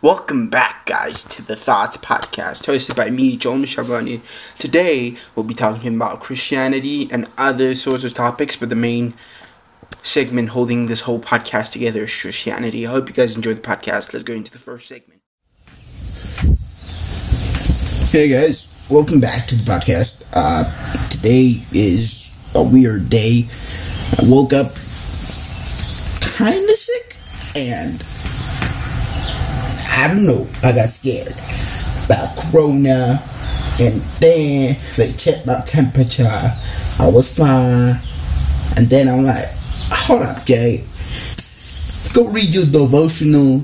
Welcome back, guys, to the Thoughts Podcast, hosted by me, Joel Mishabani. Today, we'll be talking about Christianity and other sorts of topics, but the main segment holding this whole podcast together is Christianity. I hope you guys enjoyed the podcast. Let's go into the first segment. Hey guys, welcome back to the podcast. Uh, today is a weird day. I woke up kind of sick and I don't know. I got scared about Corona, and then they checked my temperature. I was fine, and then I'm like, hold up, Jay. Go read your devotional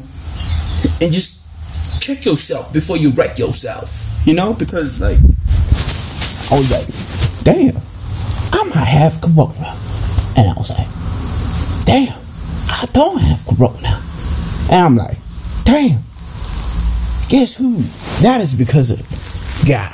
and just check yourself before you wreck yourself. You know, because like I was like, damn, I might have Corona, and I was like, damn, I don't have Corona, and I'm like, damn guess who? That is because of God.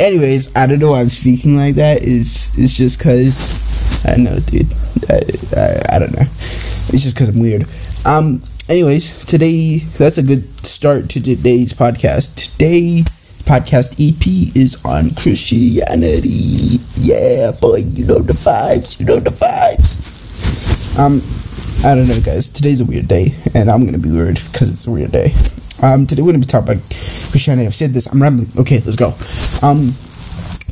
Anyways, I don't know why I'm speaking like that. It's it's just because I don't know, dude. I, I, I don't know. It's just because I'm weird. Um. Anyways, today that's a good start to today's podcast. Today podcast EP is on Christianity. Yeah, boy, you know the vibes. You know the vibes. Um, I don't know, guys. Today's a weird day, and I'm gonna be weird because it's a weird day. Um, today we're going to be talking about Christianity. I've said this. I'm rambling. Okay, let's go. Um,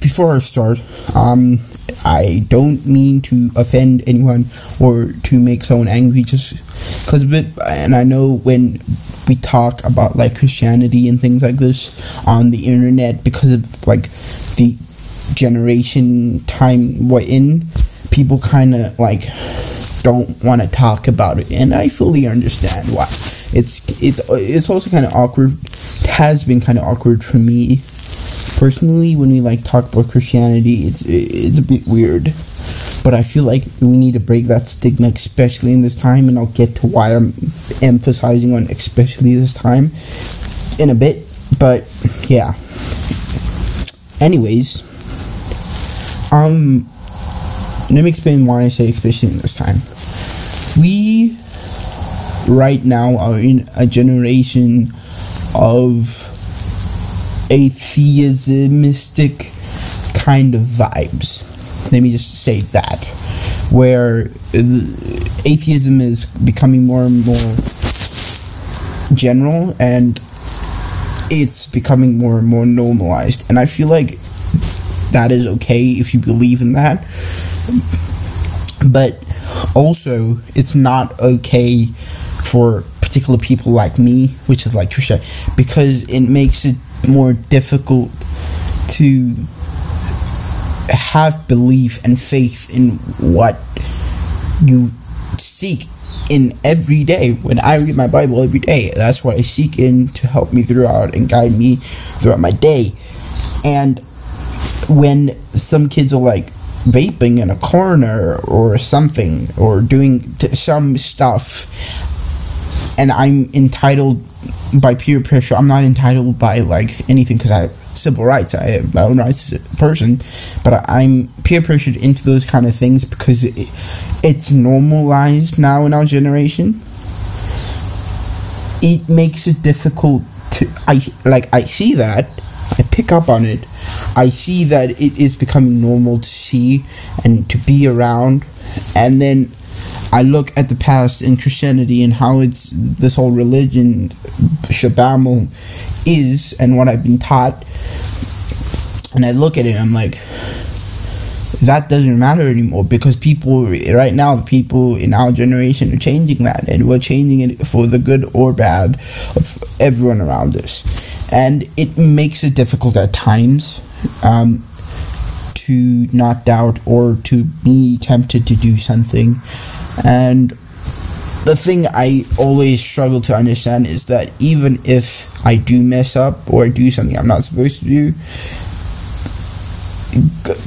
before I start, um, I don't mean to offend anyone or to make someone angry just because of it. And I know when we talk about like Christianity and things like this on the internet because of like the generation time we're in, people kind of like don't want to talk about it, and I fully understand why. It's it's it's also kind of awkward. Has been kind of awkward for me personally when we like talk about Christianity. It's it's a bit weird, but I feel like we need to break that stigma, especially in this time. And I'll get to why I'm emphasizing on especially this time in a bit. But yeah. Anyways, um, let me explain why I say especially in this time. We right now are in a generation of atheismistic kind of vibes. Let me just say that. Where atheism is becoming more and more general and it's becoming more and more normalized. And I feel like that is okay if you believe in that. But also, it's not okay for particular people like me, which is like Trisha, because it makes it more difficult to have belief and faith in what you seek in every day. When I read my Bible every day, that's what I seek in to help me throughout and guide me throughout my day. And when some kids are like vaping in a corner or something or doing t- some stuff and I'm entitled by peer pressure. I'm not entitled by like anything because I have civil rights. I have my own rights as a person, but I'm peer pressured into those kind of things because it, it's normalized now in our generation. It makes it difficult to I like I see that I pick up on it. I see that it is becoming normal to see and to be around, and then I look at the past in Christianity and how it's this whole religion, Shabamo, is and what I've been taught, and I look at it, I'm like, that doesn't matter anymore because people right now the people in our generation are changing that. And we're changing it for the good or bad of everyone around us. And it makes it difficult at times. Um, to not doubt or to be tempted to do something. And the thing I always struggle to understand is that even if I do mess up or do something I'm not supposed to do,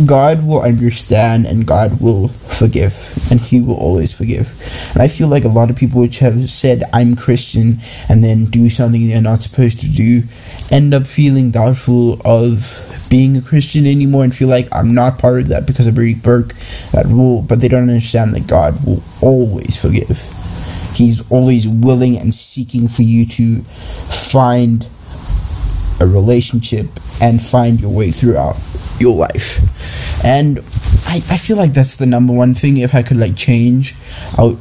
God will understand and God will forgive and He will always forgive. And I feel like a lot of people which have said, I'm Christian, and then do something they're not supposed to do, end up feeling doubtful of being a Christian anymore and feel like I'm not part of that because I already broke that rule. But they don't understand that God will always forgive. He's always willing and seeking for you to find a relationship and find your way throughout your life. And I, I feel like that's the number one thing. If I could like change, I'll,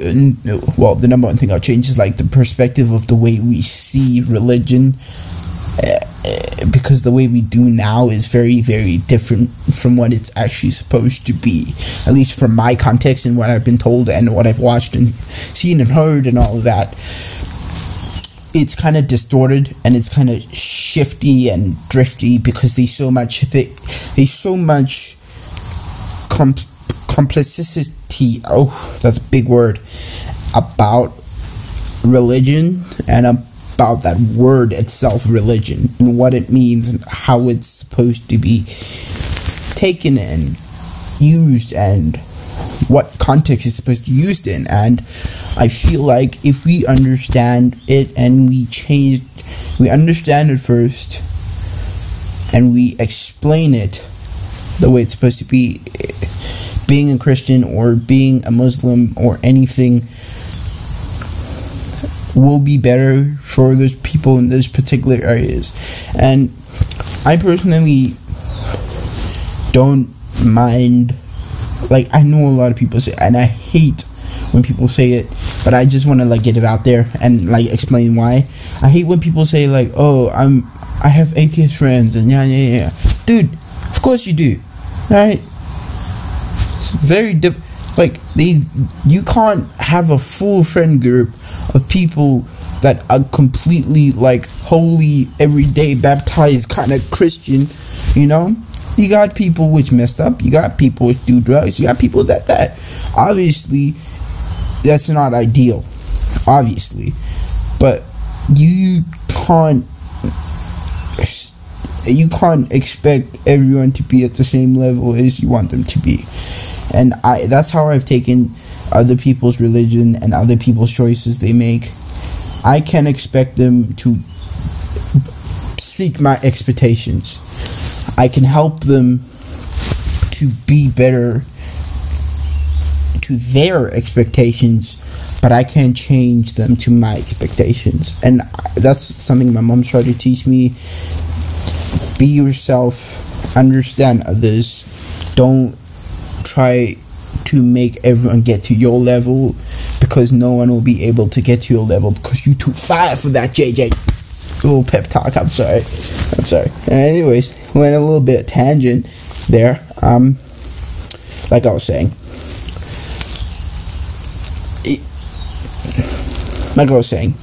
well, the number one thing I'll change is like the perspective of the way we see religion. Uh, because the way we do now is very very different from what it's actually supposed to be at least from my context and what i've been told and what i've watched and seen and heard and all of that it's kind of distorted and it's kind of shifty and drifty because there's so much there's so much comp- complicity oh that's a big word about religion and about that word itself religion and what it means and how it's supposed to be taken and used and what context it's supposed to be used in. And i feel like if we understand it and we change we understand it first and we explain it the way it's supposed to be being a christian or being a muslim or anything will be better for those people in those particular areas. And i personally don't mind like I know a lot of people say, and I hate when people say it, but I just want to like get it out there and like explain why. I hate when people say like, "Oh, I'm I have atheist friends," and yeah, yeah, yeah, dude. Of course you do, right? It's very dip. Like these, you can't have a full friend group of people that are completely like holy, everyday baptized kind of Christian, you know you got people which messed up. You got people which do drugs. You got people that that obviously that's not ideal. Obviously, but you can't you can't expect everyone to be at the same level as you want them to be and i that's how i've taken other people's religion and other people's choices they make i can't expect them to seek my expectations I can help them to be better to their expectations, but I can't change them to my expectations. And that's something my mom tried to teach me. Be yourself, understand others, don't try to make everyone get to your level because no one will be able to get to your level because you're too far for that, JJ little pep talk. I'm sorry. I'm sorry. Anyways, went a little bit tangent there. Um, like I was saying, like I was saying,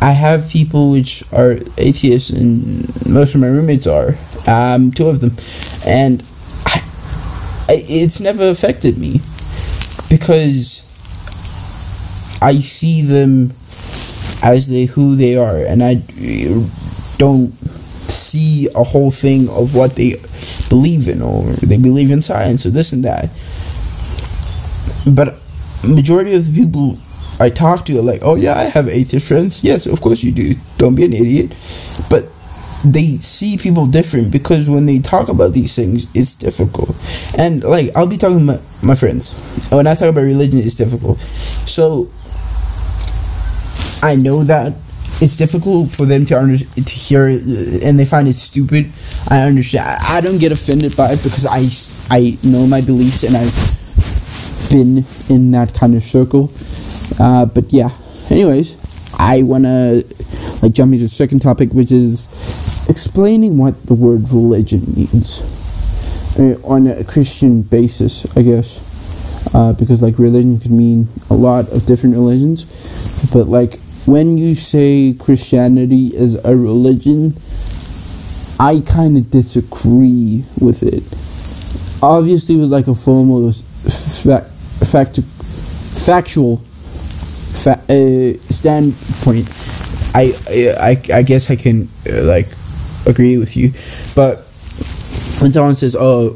I have people which are atheists, and most of my roommates are. Um, two of them, and I, I, it's never affected me because I see them as they who they are, and I don't see a whole thing of what they believe in, or they believe in science, or this and that. But majority of the people I talk to are like, "Oh yeah, I have atheist friends." Yes, of course you do. Don't be an idiot. But they see people different because when they talk about these things, it's difficult. And like I'll be talking to my, my friends. When I talk about religion, it's difficult. So I know that it's difficult for them to under, to hear it, and they find it stupid. I understand. I don't get offended by it because I I know my beliefs and I've been in that kind of circle. Uh, but yeah. Anyways, I wanna like jump into the second topic, which is explaining what the word religion means uh, on a Christian basis, I guess. Uh, because like religion could mean a lot of different religions, but like when you say Christianity is a religion, I kind of disagree with it. Obviously, with like a formal fa- fact, factual fa- uh, standpoint, I, I I guess I can uh, like agree with you, but when someone says, "Oh,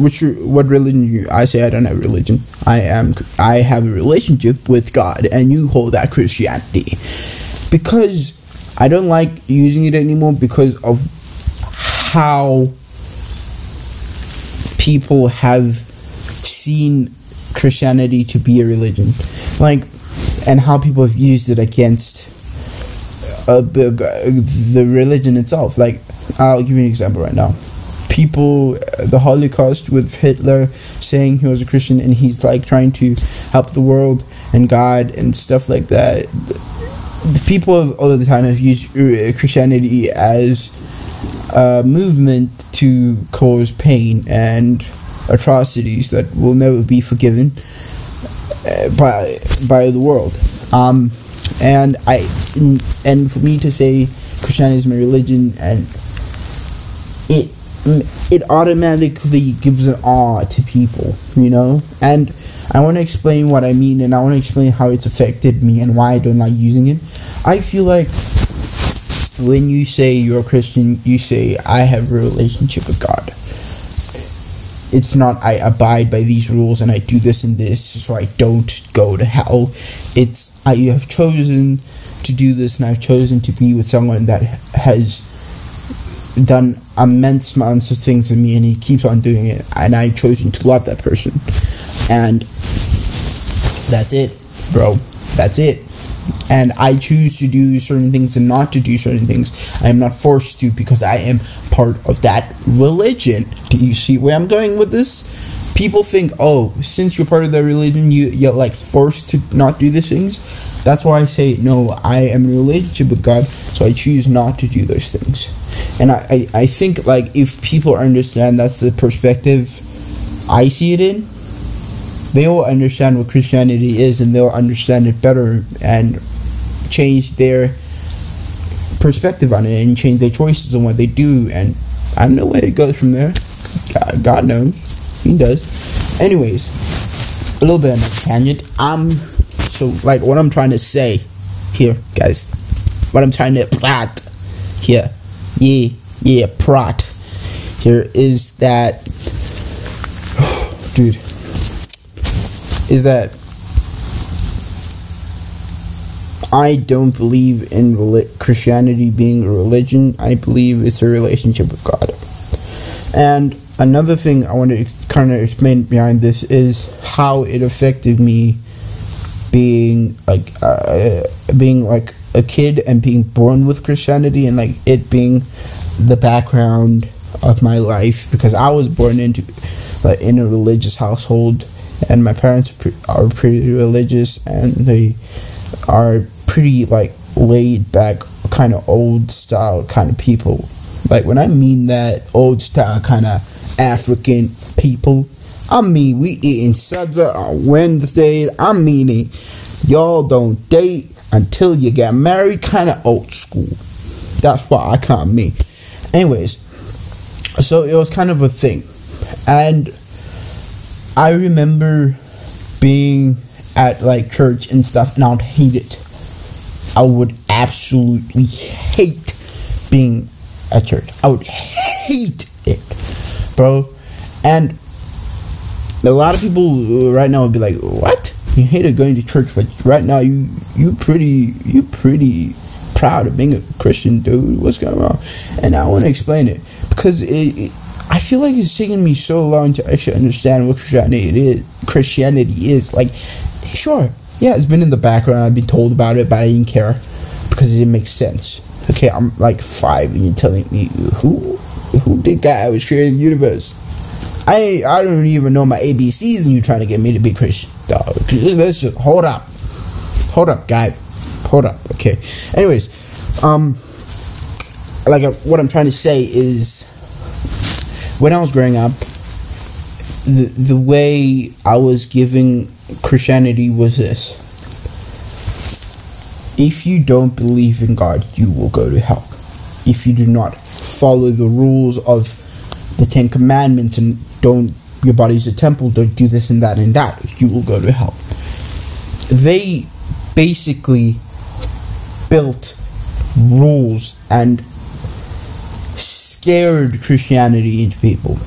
which what religion you?" I say, "I don't have religion. I am I have a relationship with God, and you hold that Christianity." Because I don't like using it anymore because of how people have seen Christianity to be a religion. Like and how people have used it against uh, the religion itself. Like, I'll give you an example right now. People, the Holocaust with Hitler saying he was a Christian and he's like trying to help the world and God and stuff like that. The people of all the time have used uh, Christianity as a movement to cause pain and atrocities that will never be forgiven uh, by by the world. Um, and I and for me to say Christianity is my religion and it it automatically gives an awe to people, you know? And I want to explain what I mean and I want to explain how it's affected me and why I don't like using it. I feel like when you say you're a Christian, you say, I have a relationship with God. It's not, I abide by these rules and I do this and this so I don't go to hell. It's, I have chosen to do this and I've chosen to be with someone that has done immense amounts of things to me and he keeps on doing it and I've chosen to love that person. And that's it, bro. That's it and I choose to do certain things and not to do certain things. I am not forced to because I am part of that religion. Do you see where I'm going with this? People think, oh, since you're part of that religion, you you're like forced to not do these things. That's why I say no. I am in a relationship with God, so I choose not to do those things. And I, I, I think like if people understand that's the perspective I see it in, they will understand what Christianity is and they'll understand it better and change their perspective on it and change their choices on what they do. And I don't know where it goes from there. God, God knows. He does. Anyways, a little bit of a tangent. Um, so like what I'm trying to say here, guys, what I'm trying to plot here, yeah, yeah, prot here is that, dude is that I don't believe in Christianity being a religion. I believe it's a relationship with God. And another thing I want to kind of explain behind this is how it affected me being like uh, being like a kid and being born with Christianity and like it being the background of my life because I was born into like in a religious household and my parents are pretty religious and they are pretty like laid back kind of old style kind of people. Like when i mean that old style kind of african people i mean we eating suds on wednesdays. I mean it. Y'all don't date until you get married kind of old school. That's what i kind of mean. Anyways so it was kind of a thing. And I remember being at like church and stuff, and I would hate it. I would absolutely hate being at church. I would hate it, bro. And a lot of people right now would be like, "What? You hated going to church, but right now you you pretty you pretty proud of being a Christian, dude. What's going on?" And I want to explain it because it, it I feel like it's taken me so long to actually understand what Christianity is. Christianity is like, sure, yeah, it's been in the background. I've been told about it, but I didn't care because it didn't make sense. Okay, I'm like five, and you're telling me who who did God was creating the universe? I I don't even know my ABCs, and you're trying to get me to be Christian, dog. Let's just hold up, hold up, guy, hold up. Okay. Anyways, um, like what I'm trying to say is when I was growing up, the the way I was giving Christianity was this. If you don't believe in God, you will go to hell. If you do not follow the rules of the Ten Commandments and don't your body's a temple, don't do this and that and that, you will go to hell. They basically built rules and scared Christianity into people.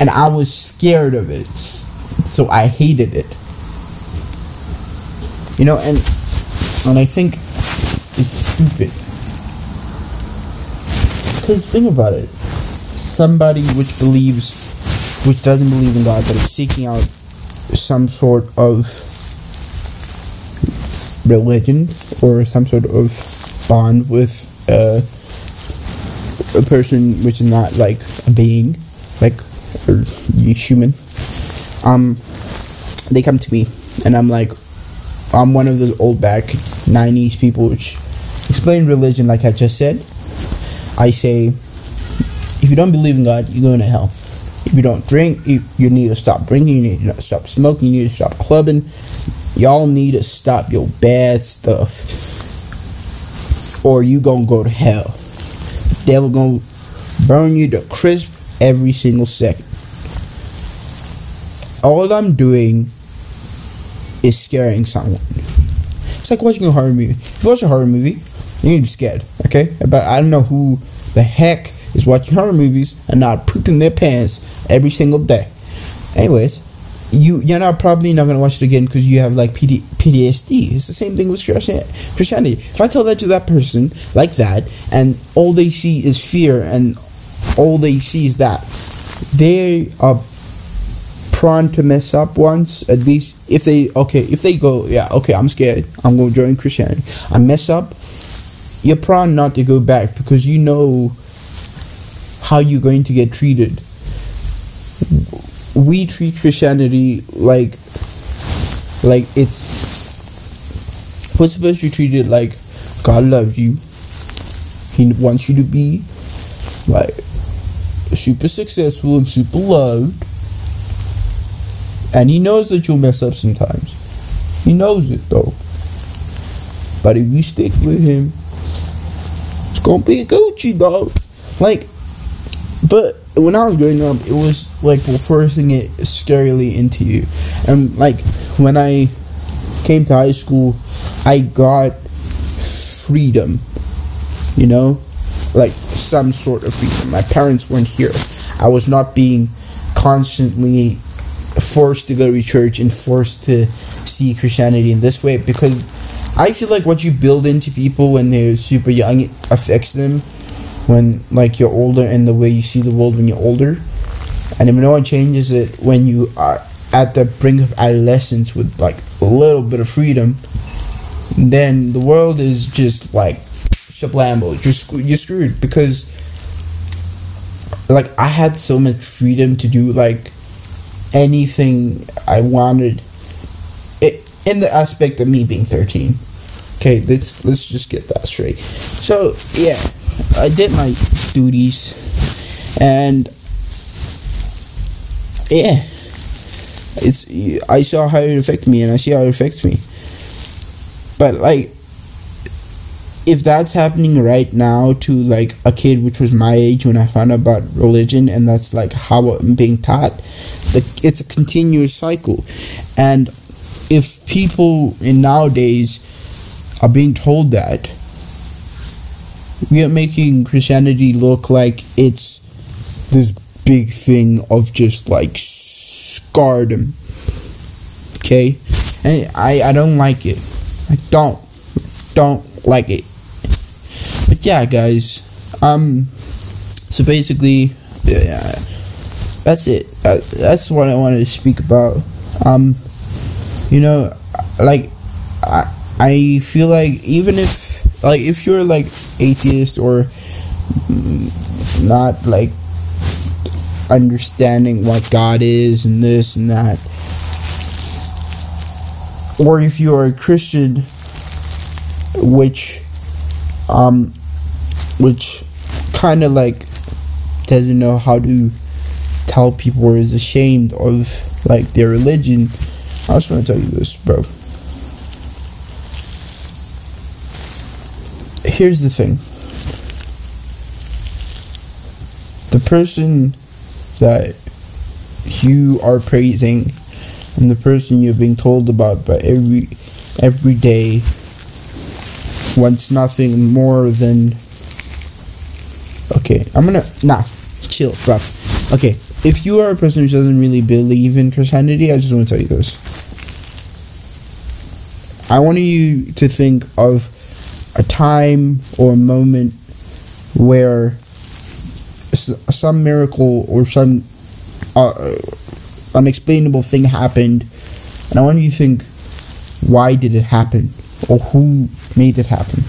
And I was scared of it. So I hated it. You know, and and I think it's stupid. Because think about it. Somebody which believes which doesn't believe in God but is seeking out some sort of religion or some sort of bond with uh, a person which is not like a being, like or human, um, they come to me and I'm like, I'm one of those old back '90s people which explain religion like I just said. I say, if you don't believe in God, you're going to hell. If you don't drink, you, you need to stop drinking. You need to stop smoking. You need to stop clubbing. Y'all need to stop your bad stuff, or you gonna go to hell. Devil gonna burn you to crisp every single second. All I'm doing is scaring someone. It's like watching a horror movie. If you watch a horror movie, you're gonna be scared, okay? But I don't know who the heck is watching horror movies and not pooping their pants every single day. Anyways, you you're not probably not gonna watch it again because you have like PD, PTSD. It's the same thing with Christianity. If I tell that to that person like that, and all they see is fear, and all they see is that, they are prone to mess up once at least if they okay if they go yeah okay i'm scared i'm to join christianity i mess up you're prone not to go back because you know how you're going to get treated we treat christianity like like it's we're supposed to treat it like god loves you he wants you to be like super successful and super loved and he knows that you'll mess up sometimes. He knows it though. But if you stick with him, it's gonna be a Gucci dog. Like, but when I was growing up, it was like forcing it scarily into you. And like when I came to high school, I got freedom. You know, like some sort of freedom. My parents weren't here. I was not being constantly forced to go to church and forced to see Christianity in this way because I feel like what you build into people when they're super young affects them when like you're older and the way you see the world when you're older. And if no one changes it when you are at the brink of adolescence with like a little bit of freedom, then the world is just like shablambo. You're, you're screwed because like I had so much freedom to do like anything I wanted it, in the aspect of me being 13. Okay, let's let's just get that straight. So yeah, I did my duties, and yeah, it's I saw how it affected me, and I see how it affects me. But like, if that's happening right now to like a kid which was my age when I found out about religion, and that's like how I'm being taught, like it's a continuous cycle, and if people in nowadays are being told that we are making Christianity look like it's this big thing of just like scardom. Okay? And I, I don't like it. I don't. Don't like it. But yeah, guys. Um so basically yeah, that's it. Uh, that's what I wanted to speak about. Um you know, like I I feel like even if like if you're like atheist or not like understanding what God is and this and that or if you are a Christian which um which kind of like doesn't know how to tell people or is ashamed of like their religion I just want to tell you this bro here's the thing. The person that you are praising and the person you're being told about by every every day wants nothing more than okay i'm gonna nah chill bro okay if you are a person who doesn't really believe in christianity i just want to tell you this. I want you to think of a time or a moment where some miracle or some uh, unexplainable thing happened, and I want you to think, why did it happen? or who made it happen.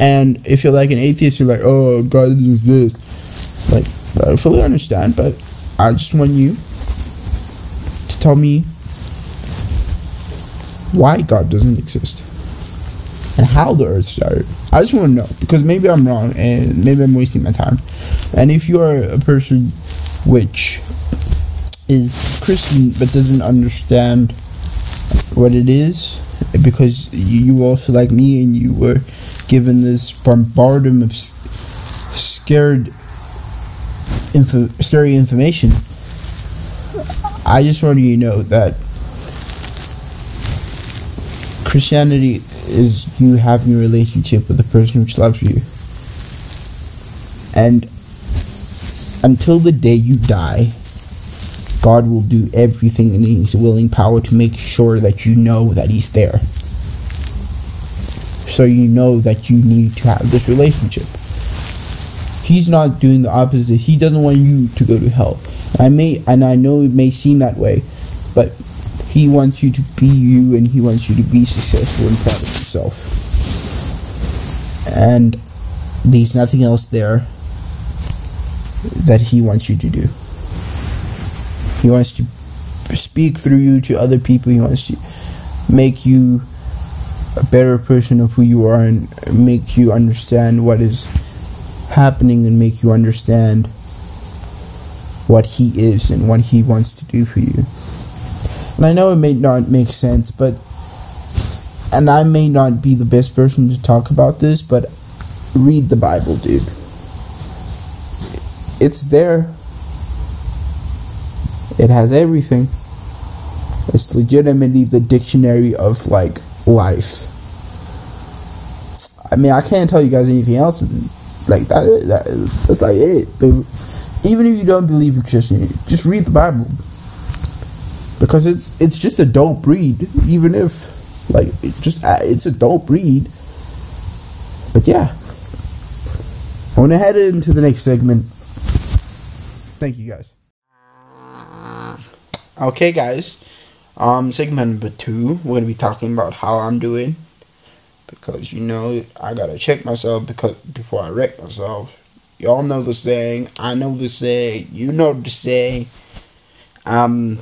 And if you're like an atheist, you're like, oh, God is this. Like, I fully understand, but I just want you to tell me why God doesn't exist and how the earth started. I just want to know because maybe I'm wrong and maybe I'm wasting my time. And if you are a person which is Christian but doesn't understand what it is, because you also like me and you were given this bombardment of scared info, scary information. I just want you to know that Christianity is you having a relationship with the person which loves you. And until the day you die, God will do everything in His willing power to make sure that you know that He's there. So you know that you need to have this relationship. He's not doing the opposite. He doesn't want you to go to hell. I may and I know it may seem that way, but he wants you to be you and he wants you to be successful and proud of yourself. And there's nothing else there that he wants you to do. He wants to speak through you to other people. He wants to make you a better person of who you are and make you understand what is happening and make you understand what he is and what he wants to do for you. And I know it may not make sense, but and I may not be the best person to talk about this, but read the Bible, dude. It's there. It has everything. It's legitimately the dictionary of like life. I mean, I can't tell you guys anything else. Like that, that that's like it. even if you don't believe in Christianity, just read the Bible because it's it's just a dope breed. Even if like it just it's a dope breed. But yeah, I want to head into the next segment. Thank you guys. Okay, guys. Um, segment number two, we're gonna be talking about how I'm doing because you know I gotta check myself because before I wreck myself. Y'all know the saying. I know the saying. You know the saying. Um.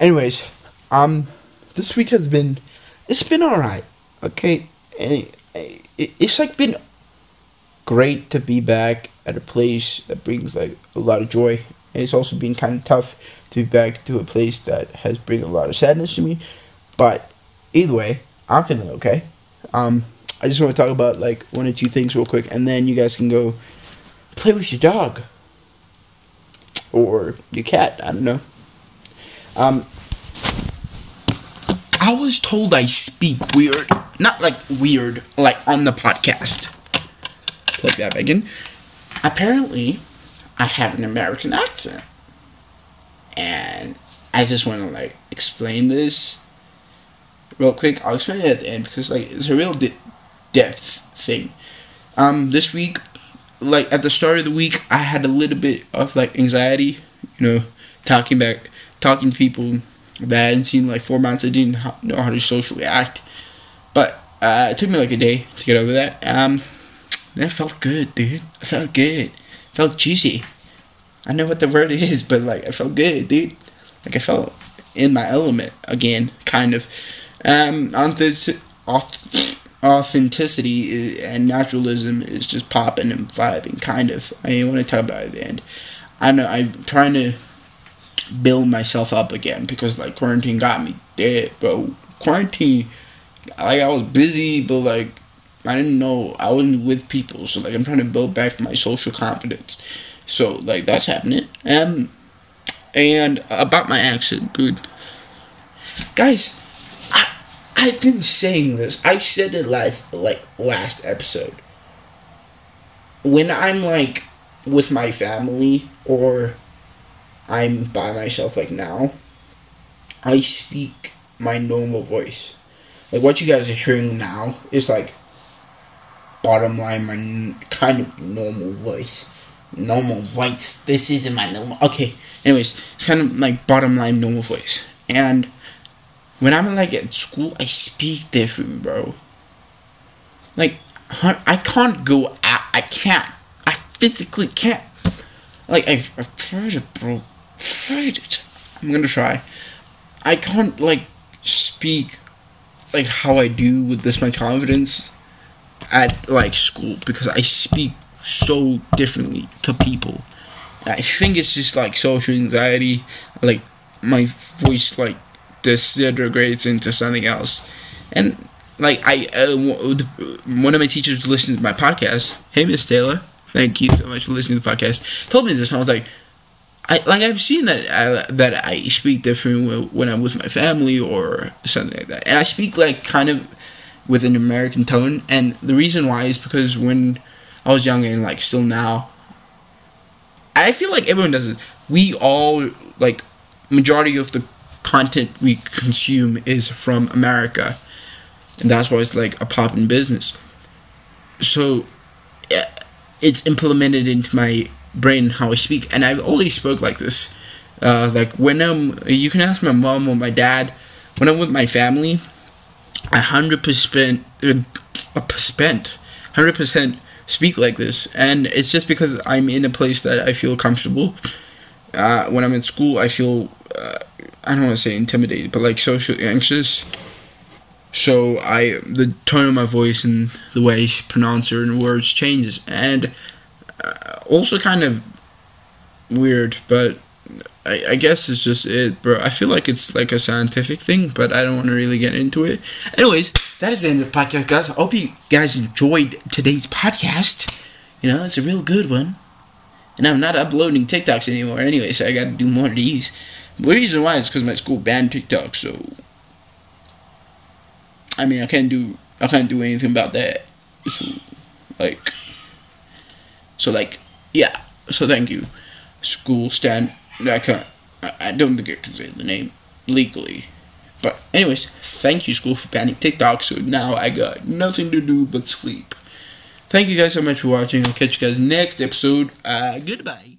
Anyways, um, this week has been, it's been alright. Okay, and it, it, it's like been great to be back at a place that brings like a lot of joy. And it's also been kind of tough to be back to a place that has bring a lot of sadness to me. But either way, I'm feeling okay. Um, I just want to talk about like one or two things real quick, and then you guys can go play with your dog or your cat. I don't know. Um, I was told I speak weird, not like weird, like on the podcast. Plug that back in. Apparently, I have an American accent, and I just want to like explain this real quick. I'll explain it at the end because like it's a real de- depth thing. Um, this week, like at the start of the week, I had a little bit of like anxiety. You know, talking back, talking to people that I hadn't seen like four months. I didn't know how to socially act, but uh, it took me like a day to get over that. Um, that felt good, dude. I felt good. felt juicy. I know what the word is, but like I felt good, dude. Like I felt in my element again, kind of. Um, authenticity and naturalism is just popping and vibing, kind of. I want to talk about it at the end. I know I'm trying to build myself up again because like quarantine got me dead, bro. Quarantine, like I was busy, but like I didn't know I wasn't with people, so like I'm trying to build back my social confidence. So like that's happening. Um, and about my accent, dude. Guys, I I've been saying this. I said it last like last episode. When I'm like with my family or I'm by myself like now, I speak my normal voice. Like what you guys are hearing now is like bottom line my kind of normal voice. Normal voice. This isn't my normal. Okay. Anyways, it's kind of like bottom line normal voice. And when I'm like at school, I speak different, bro. Like, I can't go out. I can't. I physically can't. Like, I, I've tried it, bro. Tried it. I'm gonna try. I can't, like, speak, like, how I do with this my confidence at, like, school because I speak so differently to people. I think it's just, like, social anxiety. Like, my voice, like, disintegrates into something else. And like I, uh, one of my teachers listened to my podcast. Hey, Miss Taylor, thank you so much for listening to the podcast. Told me this, and I was like, I like I've seen that I, that I speak different when I'm with my family or something like that, and I speak like kind of with an American tone. And the reason why is because when I was young and like still now, I feel like everyone does it. We all like majority of the content we consume is from America and that's why it's like a popping business. So, it's implemented into my brain how I speak, and I've always spoke like this. Uh, like when I'm, you can ask my mom or my dad. When I'm with my family, a hundred percent, a percent, hundred percent speak like this, and it's just because I'm in a place that I feel comfortable. Uh, when I'm in school, I feel uh, I don't want to say intimidated, but like socially anxious so I the tone of my voice and the way I pronounce certain words changes, and also kind of weird, but I, I guess it's just it, bro. I feel like it's like a scientific thing, but I don't want to really get into it. Anyways, that is the end of the podcast, guys. I hope you guys enjoyed today's podcast. You know, it's a real good one. And I'm not uploading TikToks anymore anyway, so I gotta do more of these. The reason why is because my school banned TikTok, so I mean, I can't do I can't do anything about that. So, like, so like, yeah. So thank you, school stand. I can't. I, don't think I can say the name legally. But anyways, thank you, school, for banning TikTok. So now I got nothing to do but sleep. Thank you guys so much for watching. I'll catch you guys next episode. Uh, goodbye.